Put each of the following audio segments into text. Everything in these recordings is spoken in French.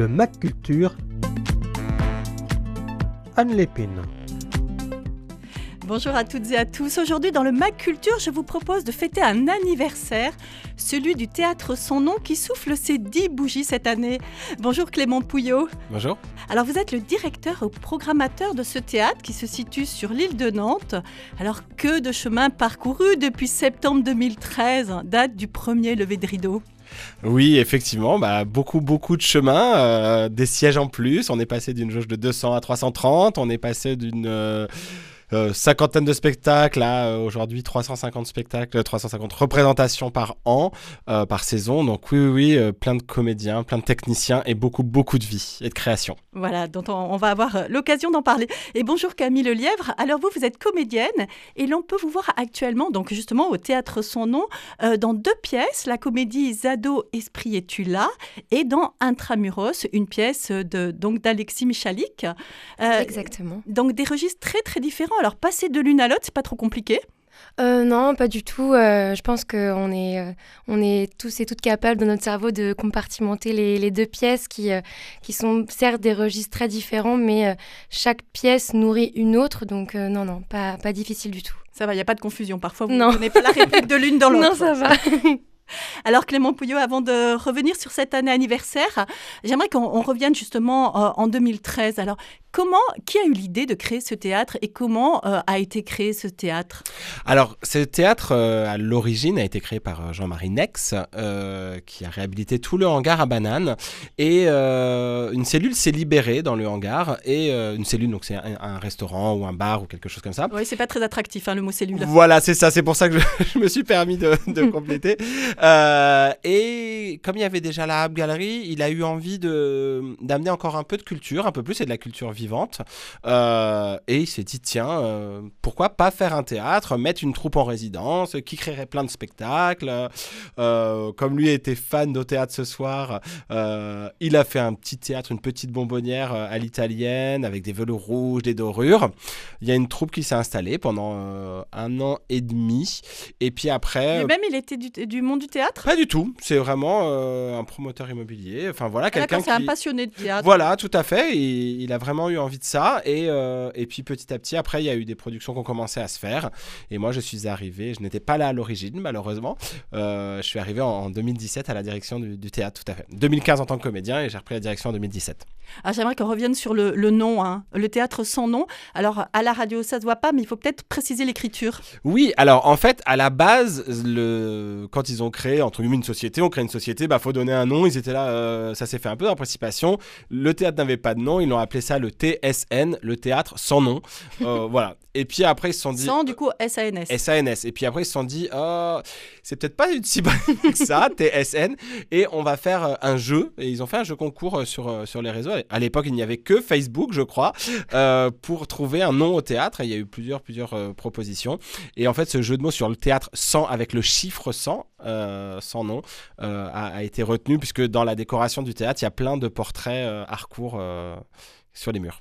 le Mac Culture. Anne Lépine. Bonjour à toutes et à tous. Aujourd'hui, dans le Mac Culture, je vous propose de fêter un anniversaire, celui du théâtre Son Nom qui souffle ses 10 bougies cette année. Bonjour Clément Pouillot. Bonjour. Alors, vous êtes le directeur ou programmateur de ce théâtre qui se situe sur l'île de Nantes. Alors, que de chemin parcouru depuis septembre 2013, date du premier lever de rideau oui, effectivement, bah, beaucoup, beaucoup de chemin, euh, des sièges en plus. On est passé d'une jauge de 200 à 330, on est passé d'une... Euh, euh, cinquantaine de spectacles, là euh, aujourd'hui 350 spectacles, 350 représentations par an, euh, par saison. Donc oui, oui, oui plein de comédiens, plein de techniciens et beaucoup, beaucoup de vie et de création. Voilà, dont on, va avoir l'occasion d'en parler. Et bonjour Camille Lièvre. Alors vous, vous êtes comédienne et l'on peut vous voir actuellement, donc justement au théâtre Son Nom, dans deux pièces, la comédie Zado, Esprit et tu là, et dans Intramuros, une pièce de donc d'Alexis Michalik. Exactement. Donc des registres très très différents alors passer de l'une à l'autre, c'est pas trop compliqué euh, non, pas du tout. Euh, je pense qu'on est, euh, on est tous et toutes capables dans notre cerveau de compartimenter les, deux pièces qui, qui sont certes des registres très différents, mais chaque pièce nourrit une autre. Donc non, non, pas, pas difficile du tout. Ça va, il n'y a pas de confusion. Parfois, vous ne pas la réplique de l'une dans l'autre. Non, ça va. Alors Clément Pouillot, avant de revenir sur cette année anniversaire, j'aimerais qu'on revienne justement en 2013. Alors Comment, qui a eu l'idée de créer ce théâtre et comment euh, a été créé ce théâtre? Alors, ce théâtre, euh, à l'origine, a été créé par euh, Jean-Marie Nex, qui a réhabilité tout le hangar à bananes. Et une cellule s'est libérée dans le hangar. Et une cellule, donc c'est un, restaurant ou un bar ou quelque chose comme ça. Oui, c'est pas très attractif, hein, le mot cellule. Voilà, c'est ça. C'est pour ça que je, me suis permis de, compléter. et comme il y avait déjà la Galerie, il a eu envie d'amener encore un peu de culture, un peu plus, et de la culture vivante. Euh, et il s'est dit, tiens, euh, pourquoi pas faire un théâtre, mettre une troupe en résidence, qui créerait plein de spectacles. Euh, comme lui était fan de théâtre ce soir, il a fait un petit théâtre, une petite bonbonnière à l'italienne, avec des velours rouges, des dorures. Il y a une troupe qui s'est installée pendant un an et demi. Et puis après... Lui-même, il était du, monde du théâtre? Pas du tout. C'est vraiment un promoteur immobilier. Enfin voilà, ah, quelqu'un qui... c'est un passionné de théâtre. Voilà, tout à fait. Il, il a vraiment eu envie de ça. Et, euh, et puis petit à petit, après, il y a eu des productions qui ont commencé à se faire. Et moi, je suis arrivé, je n'étais pas là à l'origine, malheureusement. Euh, je suis arrivé en, 2017 à la direction du, théâtre, tout à fait. 2015 en tant que comédien et j'ai repris la direction en 2017. Ah, J'aimerais qu'on revienne sur le, le nom, hein. le théâtre sans nom. Alors, à la radio, ça se voit pas, mais il faut peut-être préciser l'écriture. Oui, alors en fait, à la base, le... quand ils ont créé, entre guillemets, une société, on crée une société, bah faut donner un nom. Ils étaient là, euh, ça s'est fait un peu précipitation Le théâtre n'avait pas de nom, ils l'ont appelé ça le TSN, le théâtre sans nom. Euh, voilà. Et puis après, ils se sont dit. Sans, du coup, SANS. SANS. Et puis après, ils se sont dit, oh, c'est peut-être pas une si bonne que ça, TSN. Et on va faire euh, un jeu. Et ils ont fait un jeu concours sur, sur les réseaux. À l'époque, il n'y avait que Facebook, je crois, pour trouver un nom au théâtre. Et il y a eu plusieurs, plusieurs propositions. Et en fait, ce jeu de mots sur le théâtre sans, avec le chiffre 100, sans nom, a, a, été retenu, puisque dans la décoration du théâtre, il y a plein de portraits Harcourt sur les murs.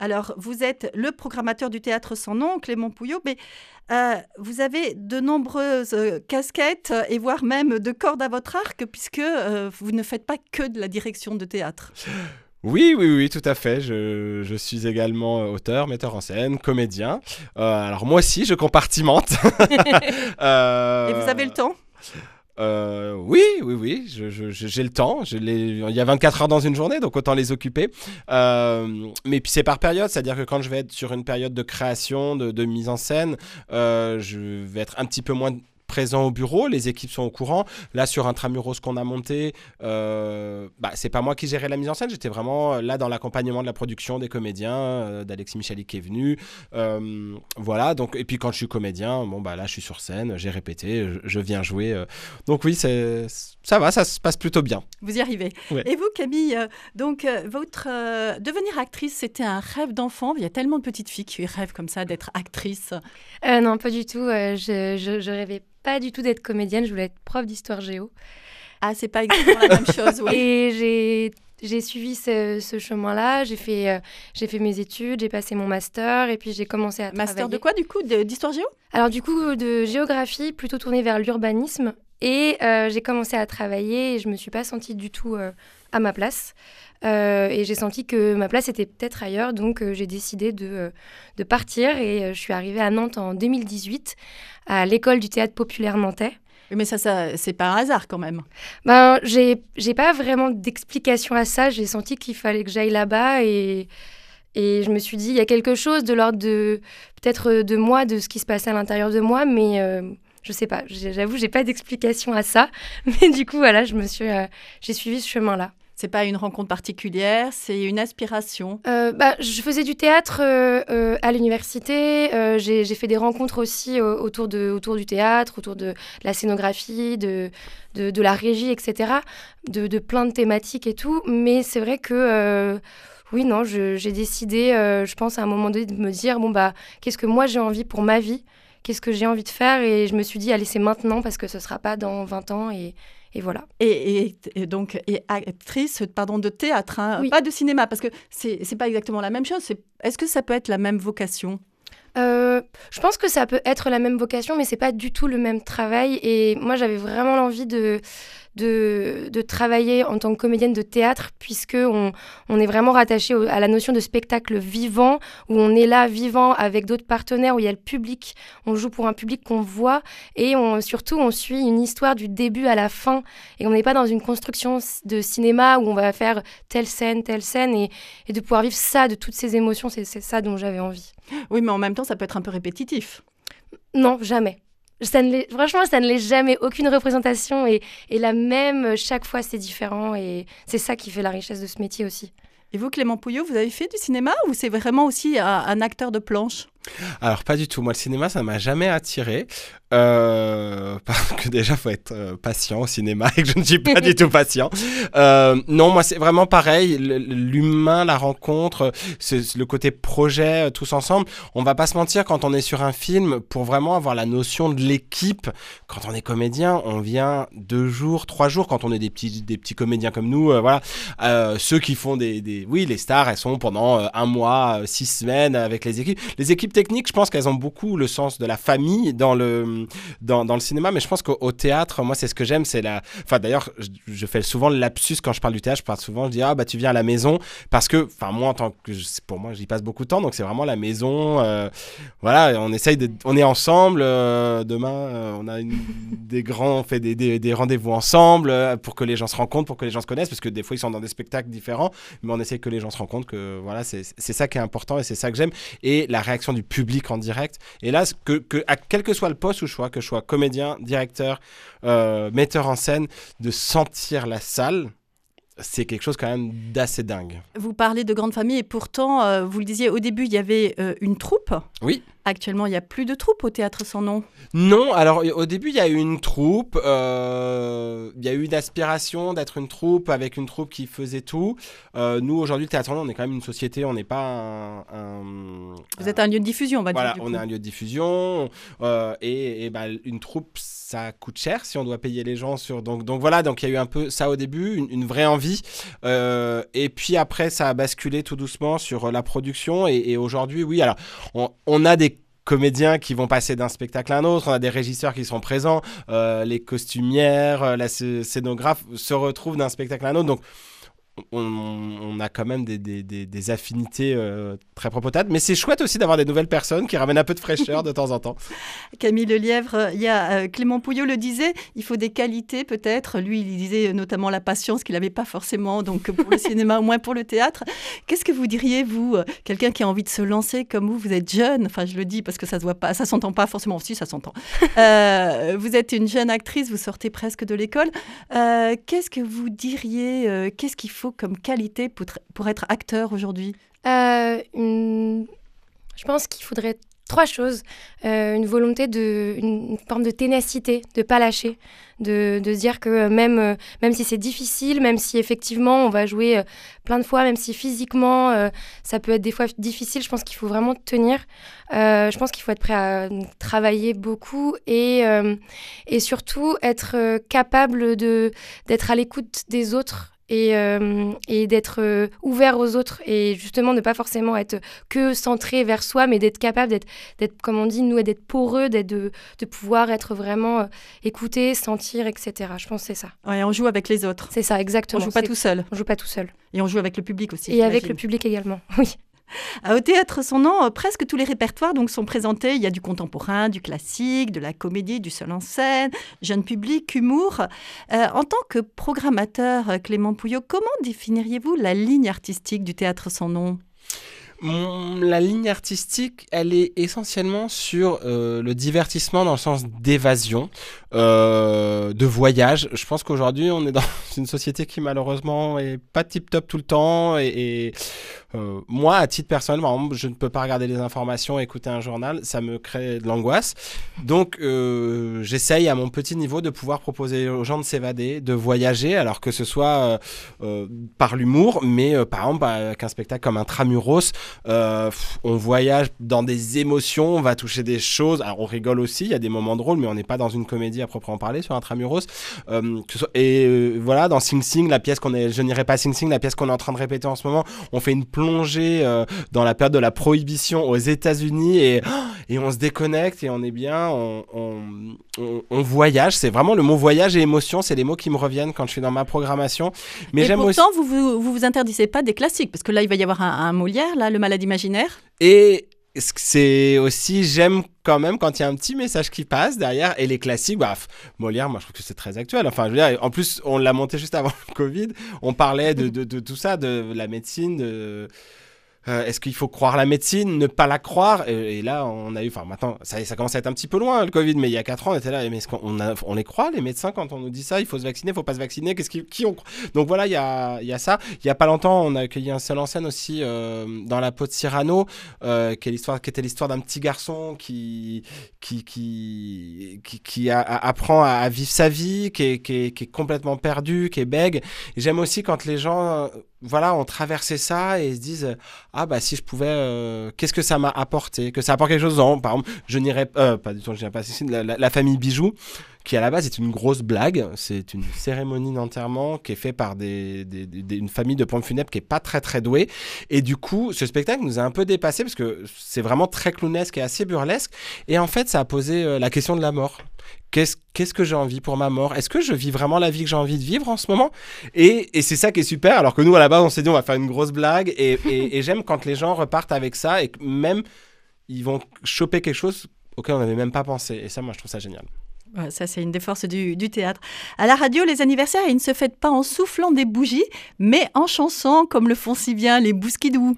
Alors, vous êtes le programmateur du théâtre sans nom, Clément Pouillot, mais euh, vous avez de nombreuses euh, casquettes et voire même de cordes à votre arc, puisque euh, vous ne faites pas que de la direction de théâtre. Oui, oui, oui, tout à fait. Je, je suis également auteur, metteur en scène, comédien. alors moi aussi, je compartimente. et vous avez le temps euh, oui, oui, oui, j'ai le temps. il y a 24 heures dans une journée, donc autant les occuper. Euh, mais puis c'est par période, c'est-à-dire que quand je vais être sur une période de création, de, mise en scène, euh, je vais être un petit peu moins présent au bureau, les équipes sont au courant. Là, sur Intramuros qu'on a monté, euh, bah, c'est pas moi qui gérais la mise en scène, j'étais vraiment euh, là dans l'accompagnement de la production des comédiens, euh, d'Alexis Michalik qui est venu. Euh, voilà, donc, et puis quand je suis comédien, bon, bah là, je suis sur scène, j'ai répété, je, viens jouer. donc oui, ça va, ça se passe plutôt bien. Vous y arrivez. Et vous, Camille, donc, votre devenir actrice, c'était un rêve d'enfant. Il y a tellement de petites filles qui rêvent comme ça d'être actrice. non, pas du tout. je, je, je rêvais pas du tout d'être comédienne, je voulais être prof d'histoire géo. Ah, c'est pas exactement la même chose, oui. Et j'ai j'ai suivi ce, chemin-là, j'ai fait, euh, j'ai fait mes études, j'ai passé mon master et puis j'ai commencé à master de quoi du coup D'histoire géo? Alors du coup de géographie, plutôt tournée vers l'urbanisme. Et euh, j'ai commencé à travailler et je me suis pas sentie du tout euh, à ma place. et j'ai senti que ma place était peut-être ailleurs, donc j'ai décidé de, de partir et je suis arrivée à Nantes en 2018 à l'école du théâtre populaire nantais. Mais ça, ça c'est pas un hasard quand même. Ben, j'ai, j'ai pas vraiment d'explication à ça. J'ai senti qu'il fallait que j'aille là-bas et, et je me suis dit, il y a quelque chose de l'ordre de peut-être de moi, de ce qui se passait à l'intérieur de moi, mais euh, je sais pas. J'avoue, j'ai pas d'explication à ça. Mais du coup, voilà, je me suis, euh, j'ai suivi ce chemin-là. C'est pas une rencontre particulière, c'est une aspiration. Euh, bah, je faisais du théâtre euh, euh, à l'université. j'ai fait des rencontres aussi autour, de, autour du théâtre, autour de la scénographie, de, de, la régie, etc. De, plein de thématiques et tout. Mais c'est vrai que oui, non, j'ai décidé, je pense à un moment donné, de me dire bon bah qu'est-ce que moi j'ai envie pour ma vie, qu'est-ce que j'ai envie de faire, et je me suis dit allez c'est maintenant parce que ce sera pas dans 20 ans et et voilà. Et, donc, et actrice pardon, de théâtre, hein, pas de cinéma, parce que c'est n'est pas exactement la même chose. Est-ce que ça peut être la même vocation? Euh, je pense que ça peut être la même vocation, mais c'est pas du tout le même travail. Et moi, j'avais vraiment l'envie de, de, travailler en tant que comédienne de théâtre, puisque on, est vraiment rattaché à la notion de spectacle vivant, où on est là vivant avec d'autres partenaires, où il y a le public, on joue pour un public qu'on voit, et on, surtout on suit une histoire du début à la fin, et on n'est pas dans une construction de cinéma où on va faire telle scène, telle scène, et, et de pouvoir vivre ça, de toutes ces émotions, c'est ça dont j'avais envie. Oui, mais en même temps, ça peut être un peu répétitif. Non, jamais. Ça ne franchement, ça ne l'est jamais. Aucune représentation est, la même. Chaque fois, c'est différent. Et c'est ça qui fait la richesse de ce métier aussi. Et vous, Clément Pouillot, vous avez fait du cinéma ou c'est vraiment aussi un acteur de planche? Alors pas du tout. Moi, le cinéma, ça m'a jamais attiré. Euh, parce que déjà, faut être euh, patient au cinéma et que je ne suis pas du tout patient. Euh, non, moi, c'est vraiment pareil. L'humain, la rencontre, le côté projet, tous ensemble. On va pas se mentir quand on est sur un film, pour vraiment avoir la notion de l'équipe. Quand on est comédien, on vient deux jours, trois jours. Quand on est des petits, des petits comédiens comme nous, voilà. ceux qui font des, des, oui, les stars, elles sont pendant un mois, six semaines avec les équipes. Les équipes techniques, je pense qu'elles ont beaucoup le sens de la famille dans le, dans, le cinéma, mais je pense qu'au théâtre, moi, c'est ce que j'aime, c'est la. Enfin, d'ailleurs, je, fais souvent le lapsus quand je parle du théâtre, je parle souvent, je dis, ah, bah, tu viens à la maison, parce que, enfin, moi, en tant que. Pour moi, j'y passe beaucoup de temps, donc c'est vraiment la maison. Euh, voilà, on essaye de. On est ensemble. Euh, demain, euh, on a des grands. On fait des, des, des rendez-vous ensemble pour que les gens se rencontrent, pour que les gens se connaissent, parce que des fois, ils sont dans des spectacles différents, mais on essaye que les gens se rencontrent, que voilà, c'est ça qui est important et c'est ça que j'aime. Et la réaction du public en direct. Et là, que, que, à, quel que soit le poste où je sois, que je sois comédien, directeur, euh, metteur en scène, de sentir la salle, c'est quelque chose quand même d'assez dingue. Vous parlez de grande famille et pourtant, euh, vous le disiez au début, il y avait euh, une troupe. Oui. Actuellement, il n'y a plus de troupe au théâtre sans nom. Non, alors au début, il y a eu une troupe. Euh, il y a eu une aspiration d'être une troupe avec une troupe qui faisait tout. nous, aujourd'hui, le théâtre sans nom, on est quand même une société, on n'est pas un, Vous êtes un lieu de diffusion, on va dire. Voilà, on est un lieu de diffusion. et, bah, une troupe, ça coûte cher si on doit payer les gens sur. Donc, donc voilà, donc il y a eu un peu ça au début, une, vraie envie. Euh, et puis après, ça a basculé tout doucement sur la production. Et, aujourd'hui, oui, alors on, a des comédiens qui vont passer d'un spectacle à un autre, on a des régisseurs qui sont présents, euh, les costumières, euh, la scénographe se retrouvent d'un spectacle à un autre. Donc on, a quand même des, affinités euh, très propotables. Mais c'est chouette aussi d'avoir des nouvelles personnes qui ramènent un peu de fraîcheur de temps en temps. Camille Lelièvre, euh, il y a euh, Clément Pouillot le disait, il faut des qualités peut-être. Lui, il disait notamment la patience qu'il n'avait pas forcément, donc pour le cinéma, au moins pour le théâtre. Qu'est-ce que vous diriez, vous, quelqu'un qui a envie de se lancer comme vous, vous êtes jeune, enfin je le dis parce que ça se voit pas, ça s'entend pas forcément, si ça s'entend. vous êtes une jeune actrice, vous sortez presque de l'école. Qu'est-ce que vous diriez, qu'est-ce qu'il faut comme qualité pour, être acteur aujourd'hui? Euh, Je pense qu'il faudrait trois choses. Euh, une volonté, une, forme de ténacité, de pas lâcher, de, de dire que même, euh, même si c'est difficile, même si effectivement on va jouer plein de fois, même si physiquement ça peut être des fois difficile, je pense qu'il faut vraiment tenir. je pense qu'il faut être prêt à travailler beaucoup et surtout être capable d'être à l'écoute des autres et, euh, et d'être euh, ouvert aux autres et justement ne pas forcément être que centré vers soi, mais d'être capable d'être, d'être, comme on dit, nous, d'être poreux, d'être, de, de pouvoir être vraiment euh, écouter, sentir, etc. Je pense que c'est ça. Ouais, on joue avec les autres. C'est ça, exactement. On joue pas tout seul. On joue pas tout seul. Et on joue avec le public aussi. Et avec le public également, oui. Au théâtre Son Nom, euh, presque tous les répertoires donc, sont présentés. Il y a du contemporain, du classique, de la comédie, du seul en scène, jeune public, humour. Euh, en tant que programmateur, euh, Clément Pouillot, comment définiriez-vous la ligne artistique du théâtre Son Nom? Mon- la ligne artistique, elle est essentiellement sur euh, le divertissement dans le sens d'évasion, euh, de voyage. Je pense qu'aujourd'hui, on est dans une société qui malheureusement est pas tip top tout le temps. Et, et, euh, moi, à titre personnel, par exemple, je ne peux pas regarder les informations, écouter un journal, ça me crée de l'angoisse. Donc, euh, j'essaye à mon petit niveau de pouvoir proposer aux gens de s'évader, de voyager, alors que ce soit euh, euh, par l'humour, mais par exemple avec un spectacle comme Intramuros, euh, on voyage dans des émotions, on va toucher des choses. Alors on rigole aussi, il y a des moments drôles, mais on n'est pas dans une comédie à proprement parler sur Intramuros. Euh, et euh, voilà, dans Sing Sing, la pièce qu'on est, je n'irai pas Sing Sing, la pièce qu'on est en train de répéter en ce moment, on fait une plongée euh, dans la période de la prohibition aux États-Unis et, et on se déconnecte et on est bien, on, on, on- on voyage. C'est vraiment le mot voyage et émotion, c'est les mots qui me reviennent quand je suis dans ma programmation. Mais Et j'aime pourtant, vous, vous vous vous interdisez pas des classiques, parce que là, il va y avoir un, un Molière, là, le Malade imaginaire. Et c'est aussi, j'aime quand même quand il y a un petit message qui passe derrière. Et les classiques, bah, Molière, moi je trouve que c'est très actuel. Enfin, je veux dire, en plus, on l'a monté juste avant le Covid. On parlait de, de, de tout ça, de la médecine, de. Euh, Est-ce qu'il faut croire la médecine, ne pas la croire? Et, là, on a eu, enfin maintenant, ça, ça commence à être un petit peu loin le Covid, mais il y a 4 ans, on était là, mais est-ce qu'on on les croit, les médecins, quand on nous dit ça, il faut se vacciner, il faut pas se vacciner, qu'est-ce qui, qui on Donc voilà, il y a, y a ça. Il y a pas longtemps, on a accueilli un seul en scène aussi euh, dans la peau de Cyrano, euh, qui, est l'histoire, qui était l'histoire d'un petit garçon qui, qui, qui, qui, qui apprend à, vivre sa vie, qui est, qui, est, qui est complètement perdu, qui est bègue. J'aime aussi quand les gens, voilà, ont traversé ça et se disent, euh, ah bah si je pouvais, euh, qu'est-ce que ça m'a apporté, que ça apporte quelque chose? Non, par exemple, je n'irais euh, pas du tout, je n'irais pas ici, la, la- famille Bijoux, qui à la base est une grosse blague. C'est une cérémonie d'enterrement qui est faite par des- des- des- une famille de pompes funèbres qui est pas très très douée. Et du coup, ce spectacle nous a un peu dépassé parce que c'est vraiment très clownesque et assez burlesque. Et en fait, ça a posé euh, la question de la mort. Qu'est-ce qu'est-ce que j'ai envie pour ma mort? Est-ce que je vis vraiment la vie que j'ai envie de vivre en ce moment? Et, et c'est ça qui est super, alors que nous, à la base, on s'est dit, on va faire une grosse blague. Et, et- j'aime quand les gens repartent avec ça et même ils vont choper quelque chose auquel on n'avait même pas pensé. Et ça, moi, je trouve ça génial. Ça, c'est une des forces du, du théâtre. À la radio, les anniversaires, ils ne se fêtent pas en soufflant des bougies, mais en chansons, comme le font si bien les bousquidous.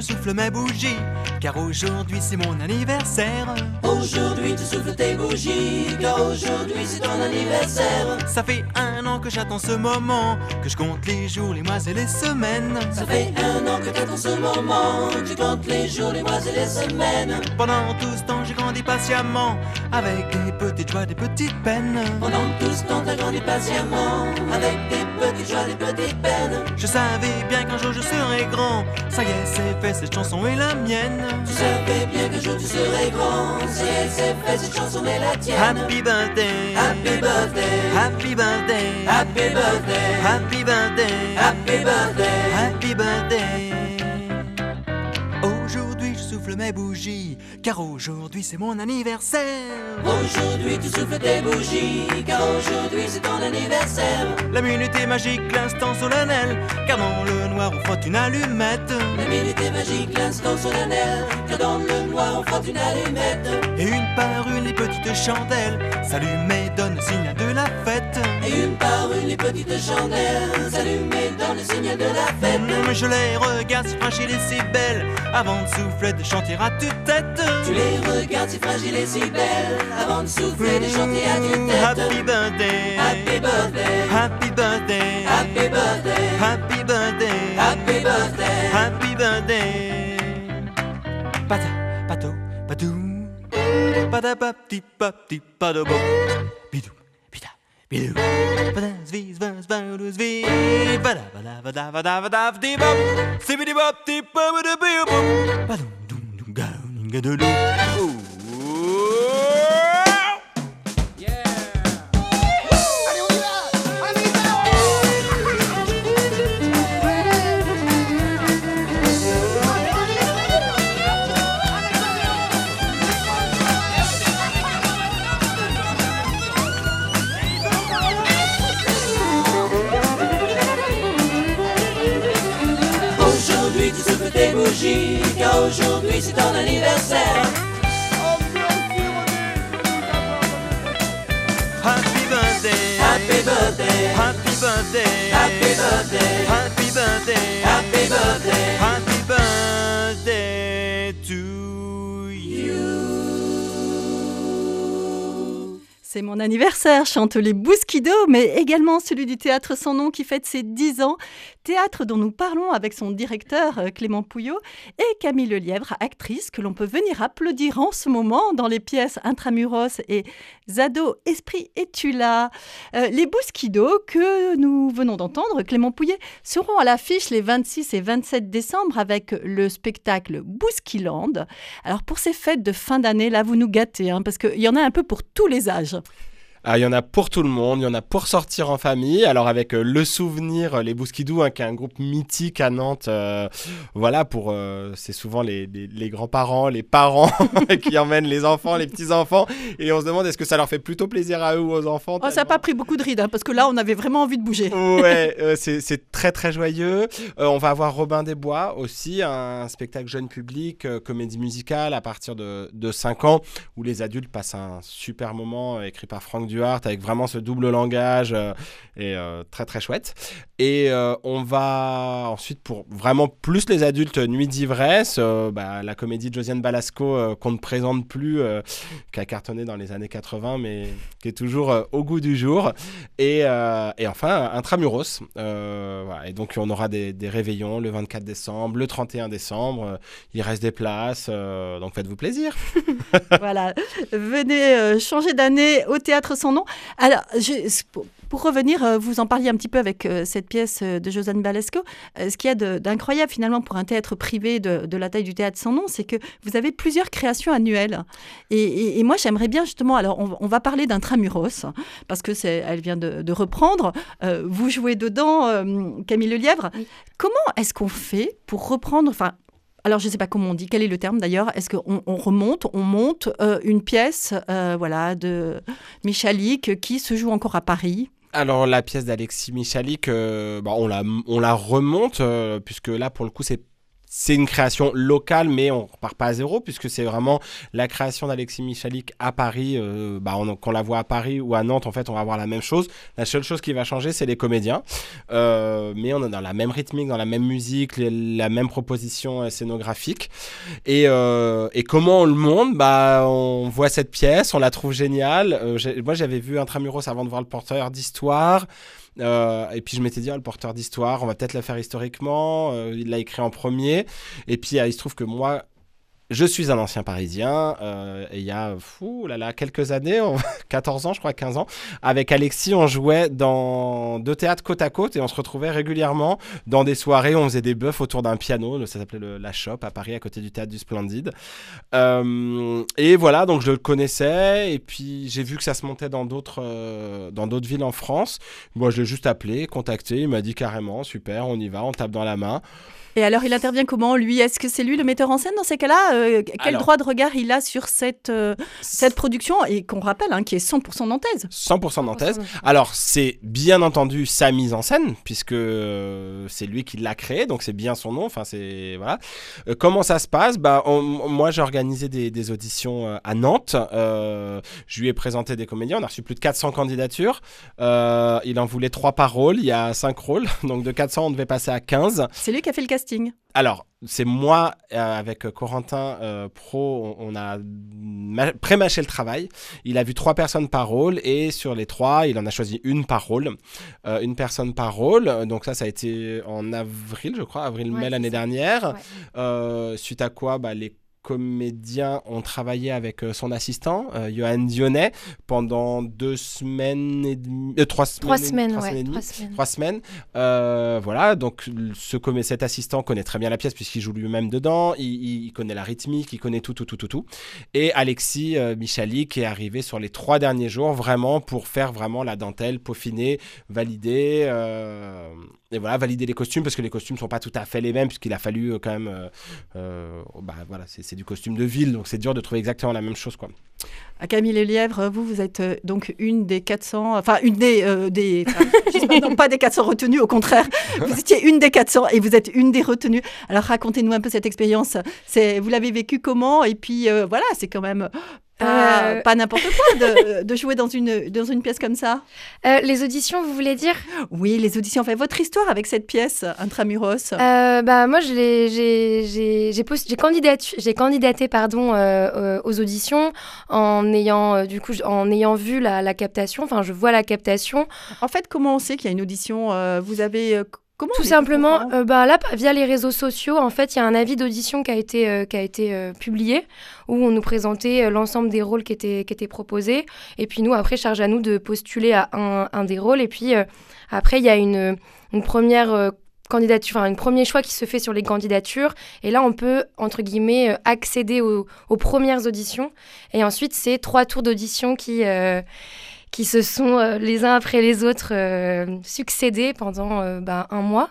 Je souffle mes bougies, car aujourd'hui c'est mon anniversaire. Aujourd'hui tu souffles tes bougies, car aujourd'hui c'est ton anniversaire. Ça fait un an que j'attends ce moment, que je compte les jours, les mois et les semaines. Ça fait un an que t'attends ce moment, tu comptes les jours, les mois et les semaines. Pendant tout ce temps j'ai grandi patiemment, avec des petites joies, des petites peines. Pendant tout ce temps t'as grandi patiemment, avec des petites joies, des petites peines. Je savais bien qu'un jour je serais grand, ça y est c'est fait, cette chanson est la mienne. Tu savais bien qu'un jour tu serais grand, ça y est c'est fait, cette chanson est la tienne. Happy birthday, Happy birthday, happy birthday, happy birthday, happy birthday, happy birthday. Happy birthday mes bougies Car aujourd'hui c'est mon anniversaire Aujourd'hui tu souffles tes bougies, car aujourd'hui c'est ton anniversaire. La minute est magique, l'instant solennel Car dans le noir on frotte une allumette La minute est magique, l'instant solennel, car dans le noir on frotte une allumette. Et une par une les petites chandelles S'allument et donnent le signal de la fête Et une par une les petites chandelles s'allument et donnent le signal de la fête. Mmh, Je les regarde si fragiles et si belles Avant de souffler, de chanter à tue-tête Tu les regardes si fragiles et si belles, avant de souffler, de chanter à Mmh, tue-tête. Happy birthday Happy birthday, Happy birthday happy birthday, Happy birthday happy birthday. Happy birthday Pata, pato, Pada Bidou, bidou bada Aujourd'hui, tu se peut des bougies aujourd'hui c'est ton anniversaire. Happy birthday, Happy birthday, happy birthday, happy birthday, happy birthday, happy birthday. happy birthday to you. C'est mon anniversaire, chante les Bousquidos, mais également celui du théâtre Sans Nom qui fête ses 10 ans. Théâtre dont nous parlons avec son directeur euh, Clément Pouillot et Camille Lelièvre, actrice que l'on peut venir applaudir en ce moment dans les pièces Intramuros et Zado, Esprit et tu là. Euh, les Bousquidos que nous venons d'entendre, Clément Pouillet, seront à l'affiche les 26 et 27 décembre avec le spectacle Bouskiland. Alors pour ces fêtes de fin d'année, là vous nous gâtez, hein, parce qu'il y en a un peu pour tous les âges. Ah, il y en a pour tout le monde, il y en a pour sortir en famille. Alors avec euh, le souvenir, euh, les Bousquidous, hein, qui est un groupe mythique à Nantes. euh, voilà, pour c'est souvent les, les- les grands-parents, les parents qui emmènent les enfants, les petits-enfants. Et on se demande est-ce que ça leur fait plutôt plaisir à eux ou aux enfants Oh, ça n'a pas pris beaucoup de rides, hein, parce que là, on avait vraiment envie de bouger. Ouais, c'est très très joyeux. On va avoir Robin des Bois aussi, un spectacle jeune public, comédie musicale à partir de, de 5 ans, où les adultes passent un super moment écrit par Franck Duhart avec vraiment ce double langage euh, et euh, très très chouette. Et euh, on va ensuite pour vraiment plus les adultes, Nuit d'ivresse, bah, la comédie de Josiane Balasco qu'on ne présente plus, qui a cartonné dans les années 80, mais qui est toujours au goût du jour. Et, et enfin, Intramuros. Voilà. Et donc, on aura des, réveillons le 24 décembre, le 31 décembre. Il reste des places, donc faites-vous plaisir. voilà, venez changer d'année au théâtre sans nom. Alors, je- pour, revenir, euh, vous en parliez un petit peu avec euh, cette pièce euh, de Josiane Balesco. Ce qu'il y a d'incroyable finalement pour un théâtre privé de, de la taille du théâtre sans nom, c'est que vous avez plusieurs créations annuelles. Et, et- et moi, j'aimerais bien justement, alors on, on va parler d'Intramuros, parce que c'est, elle vient de, de reprendre. Euh, vous jouez dedans, euh, Camille Lelièvre. Oui. Comment est-ce qu'on fait pour reprendre, enfin, alors, je ne sais pas comment on dit, quel est le terme d'ailleurs Est-ce qu'on on remonte, on monte euh, une pièce euh, voilà, de Michalik qui se joue encore à Paris? Alors, la pièce d'Alexis Michalik, euh, bah, on, la, on la remonte, euh, puisque là, pour le coup, c'est. C'est une création locale, mais on repart pas à zéro, puisque c'est vraiment la création d'Alexis Michalik à Paris. euh, bah, on- qu'on la voit à Paris ou à Nantes, en fait, on va avoir la même chose. La seule chose qui va changer, c'est les comédiens. Euh, mais on est dans la même rythmique, dans la même musique, la même proposition scénographique. Et, euh, et comment on le monte? Bah, On voit cette pièce, on la trouve géniale. Euh, moi, j'avais vu Intramuros avant de voir le porteur d'histoire. Euh, et puis je m'étais dit, ah, le porteur d'histoire, on va peut-être la faire historiquement. Euh, il l'a écrit en premier. Et puis euh, il se trouve que moi, je suis un ancien parisien. euh, et il y a fou, là, là, quelques années, on- 14 ans, je crois, 15 ans, avec Alexis, on jouait dans deux théâtres côte à côte et on se retrouvait régulièrement dans des soirées. où On faisait des bœufs autour d'un piano. Ça s'appelait la Shop à Paris, à côté du théâtre du Splendide. Euh, et voilà, donc je le connaissais. Et puis j'ai vu que ça se montait dans d'autres euh, dans d'autres villes en France. Moi, je l'ai juste appelé, contacté. Il m'a dit carrément, super, on y va, on tape dans la main. Et alors, il intervient comment, lui? Est-ce que c'est lui le metteur en scène dans ces cas-là Euh, Quel Alors- droit de regard il a sur cette, euh, cette production Et qu'on rappelle, hein, qui est 100% nantaise. 100% nantaise. Alors, c'est bien entendu sa mise en scène, puisque euh, c'est lui qui l'a créé, donc c'est bien son nom. Enfin, c'est. Voilà. Euh, comment ça se passe? Bah, on- Moi, j'ai organisé des, des auditions à Nantes. Euh, je lui ai présenté des comédiens. On a reçu plus de 400 candidatures. Euh, il en voulait 3 par rôle. Il y a 5 rôles. Donc, de 400, on devait passer à 15. C'est lui qui a fait le casting. Alors, c'est moi, euh, avec Corentin euh, Pro, on, on a pré-mâché le travail. Il a vu trois personnes par rôle et sur les trois, il en a choisi une par rôle. Euh, une personne par rôle. Donc ça, ça a été en avril, je crois, avril-mai Ouais, l'année dernière. Ouais. Suite à quoi, bah, les comédiens ont travaillé avec euh, son assistant, euh, Johan Dionnet, pendant deux semaines et demie... euh, trois semaines, Trois semaines, trois ouais. semaines et demie Trois semaines. trois semaines. Euh, voilà, donc ce cet assistant connaît très bien la pièce puisqu'il joue lui-même dedans, il, connaît la rythmique, il connaît tout, tout, tout, tout, tout. Et Alexis euh, Michalik est arrivé sur les trois derniers jours vraiment pour faire vraiment la dentelle, peaufiner, valider. Et voilà, valider les costumes parce que les costumes sont pas tout à fait les mêmes puisqu'il a fallu euh, quand même, euh, euh, bah voilà, c'est du costume de ville donc c'est dur de trouver exactement la même chose quoi. À Camille Lelièvre, vous, vous êtes donc une des 400, enfin une des, euh, des enfin, non pas des 400 retenues, au contraire, vous étiez une des 400 et vous êtes une des retenues. Alors racontez-nous un peu cette expérience. C'est, vous l'avez vécu comment? Et puis voilà, c'est quand même pas, Euh. pas n'importe quoi de, de jouer dans une dans une pièce comme ça. Euh, les auditions, vous voulez dire? Oui, les auditions. Enfin, votre histoire avec cette pièce, Intramuros. Euh, bah, moi, j'ai j'ai- j'ai post- j'ai candidaté, candidaté pardon, aux auditions en ayant, du coup, en ayant vu la, la captation. Enfin, je vois la captation. En fait, comment on sait qu'il y a une audition? Vous avez comment Tout simplement, euh, bah, là, via les réseaux sociaux, en fait, il y a un avis d'audition qui a été, euh, qui a été euh, publié où on nous présentait l'ensemble des rôles qui étaient, qui étaient proposés. Et puis nous, après, charge à nous de postuler à un, un des rôles. Et puis après, il y a une, une première candidature, enfin, un premier choix qui se fait sur les candidatures. Et là, on peut, entre guillemets, accéder aux, aux premières auditions. Et ensuite, c'est trois tours d'audition qui... qui se sont euh, les uns après les autres euh, succédés pendant euh, bah, un mois.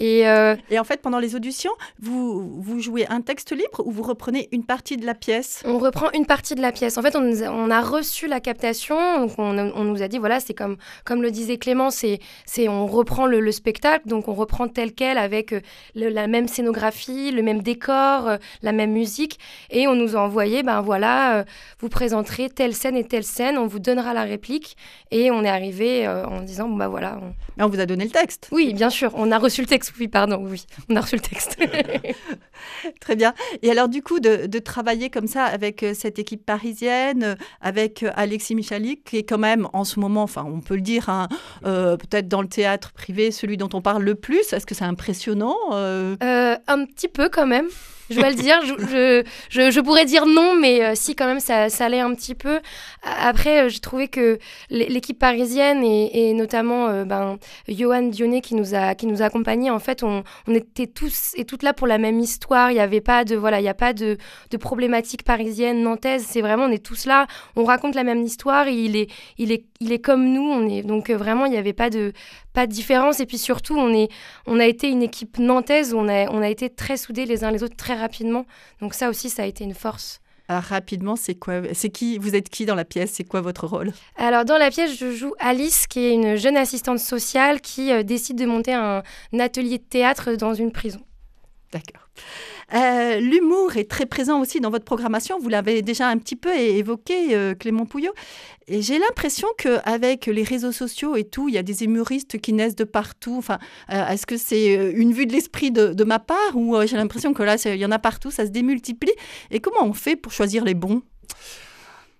Et euh, Et en fait, pendant les auditions, vous, vous jouez un texte libre ou vous reprenez une partie de la pièce? On reprend une partie de la pièce. En fait, on, a, on a reçu la captation, donc on, on nous a dit, voilà, c'est comme, comme le disait Clément, c'est, c'est, on reprend le, le spectacle, donc on reprend tel quel avec euh, le- la même scénographie, le même décor, euh, la même musique, et on nous a envoyé, ben voilà, vous présenterez telle scène et telle scène, on vous donnera la réplique, et on est arrivé en disant, bon bah voilà, on- Mais on vous a donné le texte. oui, bien sûr, on a reçu le texte, oui, pardon, oui, on a reçu le texte. Très bien. Et alors, du coup, de, de travailler comme ça avec euh, cette équipe parisienne, euh, avec euh, Alexis Michalik, qui est quand même en ce moment, enfin, on peut le dire, hein, euh, peut-être dans le théâtre privé, celui dont on parle le plus. Est-ce que c'est impressionnant euh? Euh, un petit peu quand même. Je dois le dire, je, je, je, pourrais dire non, mais euh, si quand même ça, ça allait un petit peu. Après, euh, j'ai trouvé que l'é- l'équipe parisienne et, notamment euh, ben, Johan Dionnet qui nous a qui nous a accompagnés, en fait, on, on était tous et toutes là pour la même histoire. Il n'y avait pas de voilà, il y a pas de, de problématique parisienne, nantaise. C'est vraiment on est tous là, on raconte la même histoire. Il est il est il est comme nous. On est donc euh, vraiment il n'y avait pas de pas de différence. Et puis surtout, on est on a été une équipe nantaise on a, on a été très soudés les uns les autres très rapidement. Donc ça aussi, ça a été une force. Alors, rapidement, c'est quoi C'est qui Vous êtes qui dans la pièce? C'est quoi votre rôle? Alors dans la pièce, je joue Alice, qui est une jeune assistante sociale qui euh, décide de monter un, un atelier de théâtre dans une prison. D'accord. Euh, L'humour est très présent aussi dans votre programmation. Vous l'avez déjà un petit peu évoqué, euh, Clément Pouillot. J'ai l'impression qu'avec les réseaux sociaux et tout, il y a des humoristes qui naissent de partout. Enfin, euh, Est-ce que c'est une vue de l'esprit de, de ma part ou j'ai l'impression que là, il y en a partout, ça se démultiplie Et comment on fait pour choisir les bons?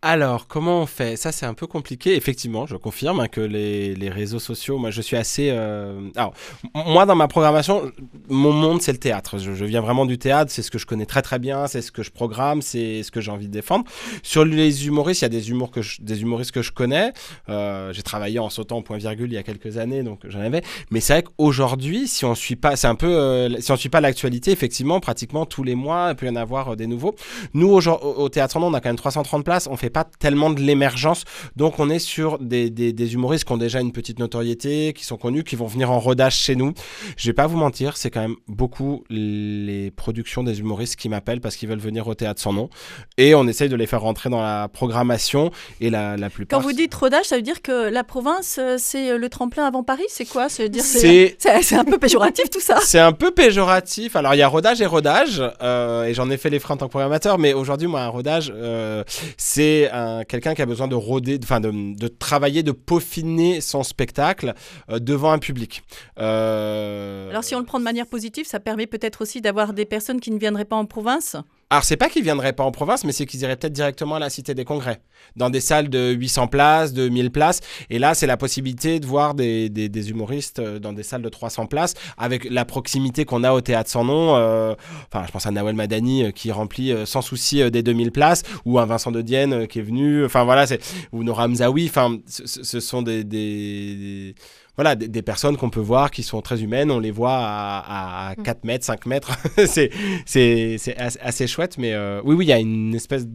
Alors, comment on fait? Ça, c'est un peu compliqué. Effectivement, je confirme hein, que les, les réseaux sociaux, moi, je suis assez. euh, Alors, moi, dans ma programmation, mon monde, c'est le théâtre. Je, viens vraiment du théâtre. C'est ce que je connais très, très bien. C'est ce que je programme. C'est ce que j'ai envie de défendre. Sur les humoristes, il y a des, que des humoristes que je connais. Euh, j'ai travaillé en sautant au point-virgule il y a quelques années, donc j'en avais. Mais c'est vrai qu'aujourd'hui, si on suit pas, un peu, euh, si suit pas l'actualité, effectivement, pratiquement tous les mois, il peut y en avoir des nouveaux. Nous, au, au théâtre Andon, on a quand même 330 places. On fait pas tellement de l'émergence. Donc, on est sur des, des, des humoristes qui ont déjà une petite notoriété, qui sont connus, qui vont venir en rodage chez nous. Je vais pas vous mentir, c'est quand même beaucoup les productions des humoristes qui m'appellent parce qu'ils veulent venir au théâtre sans nom. Et on essaye de les faire rentrer dans la programmation. Et la, la plupart. Quand vous dites rodage, ça veut dire que la province, euh, c'est euh, le tremplin avant Paris C'est quoi? C'est- un peu péjoratif tout ça C'est un peu péjoratif. Alors, il y a rodage et rodage, euh, et j'en ai fait les frais en tant que programmateur, mais aujourd'hui, moi, un rodage, euh, c'est un- quelqu'un qui a besoin de roder, enfin, de, de travailler, de peaufiner son spectacle euh, devant un public. Euh, Alors si on le prend de manière positive, ça permet peut-être aussi d'avoir des personnes qui ne viendraient pas en province? Alors, c'est pas qu'ils viendraient pas en province, mais c'est qu'ils iraient peut-être directement à la Cité des Congrès, dans des salles de 800 places, de 1000 places. Et là, c'est la possibilité de voir des, des- des humoristes euh, dans des salles de 300 places, avec la proximité qu'on a au Théâtre Sans Nom. euh, Enfin, je pense à Nawel Madani euh, qui remplit euh, sans souci des 2000 places, ou un Vincent de Dienne qui est venu. Enfin, voilà, c'est ou Nora Mzaoui. Enfin, ce, ce- sont des- des- voilà, des, des personnes qu'on peut voir qui sont très humaines. On les voit à, à 4 mètres, 5 mètres. c'est c'est c'est as- assez chouette, mais euh, oui, oui, il y a une espèce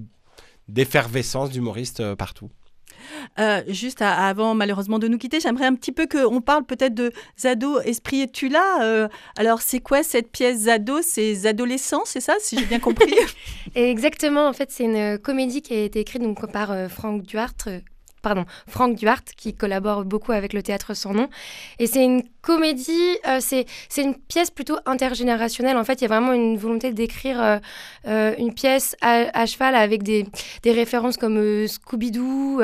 d'effervescence d'humoristes euh, partout. Euh, juste à- avant, malheureusement, de nous quitter, j'aimerais un petit peu qu'on parle peut-être de Zado, Esprit et tu là. Euh, alors, c'est quoi cette pièce Zado? C'est adolescents, c'est ça, si j'ai bien compris? Et exactement, en fait, c'est une comédie qui a été écrite donc, par euh, Franck Duarte. Pardon, Franck Duarte, qui collabore beaucoup avec le théâtre sans nom. Et c'est une comédie, euh, c'est une pièce plutôt intergénérationnelle. En fait, il y a vraiment une volonté d'écrire euh, euh, une pièce à, à cheval avec des, des références comme Scooby-Doo,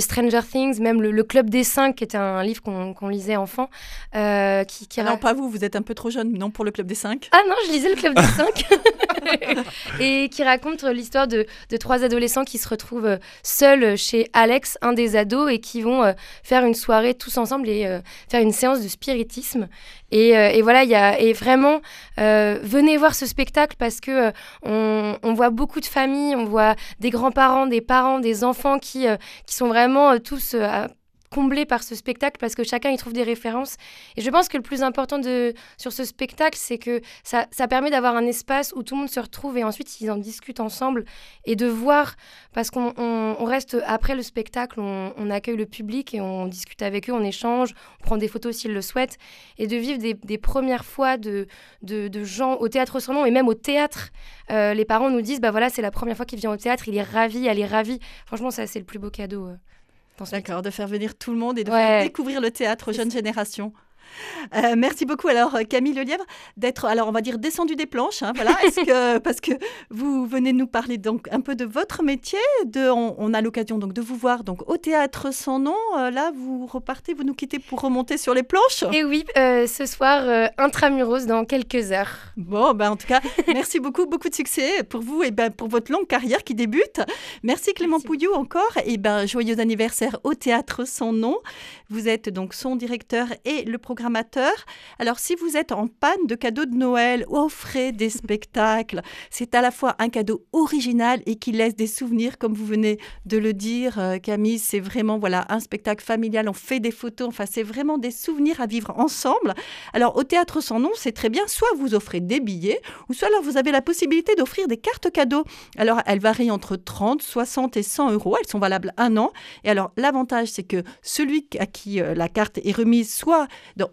Stranger Things, même le, le Club des Cinq, qui était un livre qu'on lisait enfant. qui, qui Ah Non, pas vous, vous êtes un peu trop jeune, non, pour le Club des 5 ah non, je lisais le Club des Cinq. et qui raconte l'histoire de, de trois adolescents qui se retrouvent seuls chez Alex, un des ados, et qui vont euh, faire une soirée tous ensemble et euh, faire une séance de spiritisme. Et, euh, et voilà, il y a et vraiment, venez voir ce spectacle parce que on, on voit beaucoup de familles, on voit des grands-parents, des parents, des enfants qui, qui sont vraiment tous comblés par ce spectacle parce que chacun y trouve des références. Et je pense que le plus important de, sur ce spectacle, c'est que ça, ça permet d'avoir un espace où tout le monde se retrouve et ensuite ils en discutent ensemble et de voir, parce qu'on on- reste après le spectacle, on, accueille le public et on discute avec eux, on échange, on prend des photos s'ils le souhaitent, et de vivre des, des premières fois de, de, gens au théâtre sans nom et même au théâtre. Euh, les parents nous disent, bah voilà, c'est la première fois qu'il vient au théâtre, il est ravi, elle est ravie. Franchement, ça c'est le plus beau cadeau. euh, D'accord, de faire venir tout le monde et de Ouais. faire découvrir le théâtre aux jeunes générations. Euh, merci beaucoup alors euh, Camille Lelièvre d'être alors on va dire descendu des planches hein, voilà est-ce que parce que vous venez nous parler donc un peu de votre métier de on, on a l'occasion donc de vous voir donc au théâtre sans nom Euh, là vous repartez vous nous quittez pour remonter sur les planches? Et oui, euh, ce soir, intramuros dans quelques heures. Bon, ben en tout cas, merci beaucoup, beaucoup de succès pour vous et ben pour votre longue carrière qui débute. Merci Clément Merci. Pouillou encore et ben joyeux anniversaire au théâtre Son Nom. Vous êtes donc son directeur et le Alors si vous êtes en panne de cadeaux de Noël, offrez des spectacles. C'est à la fois un cadeau original et qui laisse des souvenirs, comme vous venez de le dire, euh, Camille. C'est vraiment voilà un spectacle familial. On fait des photos. Enfin, c'est vraiment des souvenirs à vivre ensemble. Alors, au théâtre sans nom, c'est très bien. Soit vous offrez des billets, ou soit alors vous avez la possibilité d'offrir des cartes cadeaux. Alors, elles varient entre 30, 60 et 100 euros. Elles sont valables un an. Et alors, l'avantage, c'est que celui à qui euh, la carte est remise, soit,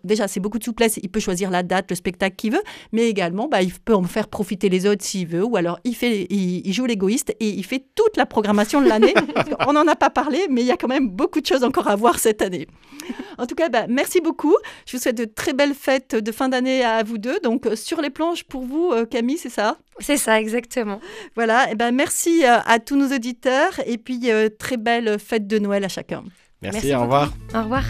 déjà, c'est beaucoup de souplesse. Il peut choisir la date, le spectacle qu'il veut, mais également, bah, il peut en faire profiter les autres s'il veut, ou alors il, fait, il, il joue l'égoïste et il fait toute la programmation de l'année. On n'en a pas parlé, mais il y a quand même beaucoup de choses encore à voir cette année. En tout cas, bah, merci beaucoup. Je vous souhaite de très belles fêtes de fin d'année à vous deux. Donc, euh, sur les planches pour vous, euh, Camille, c'est ça? C'est ça, exactement. Voilà. Et ben, merci euh, à tous nos auditeurs et puis euh, très belle fête de Noël à chacun. Merci, Merci au revoir. Au revoir.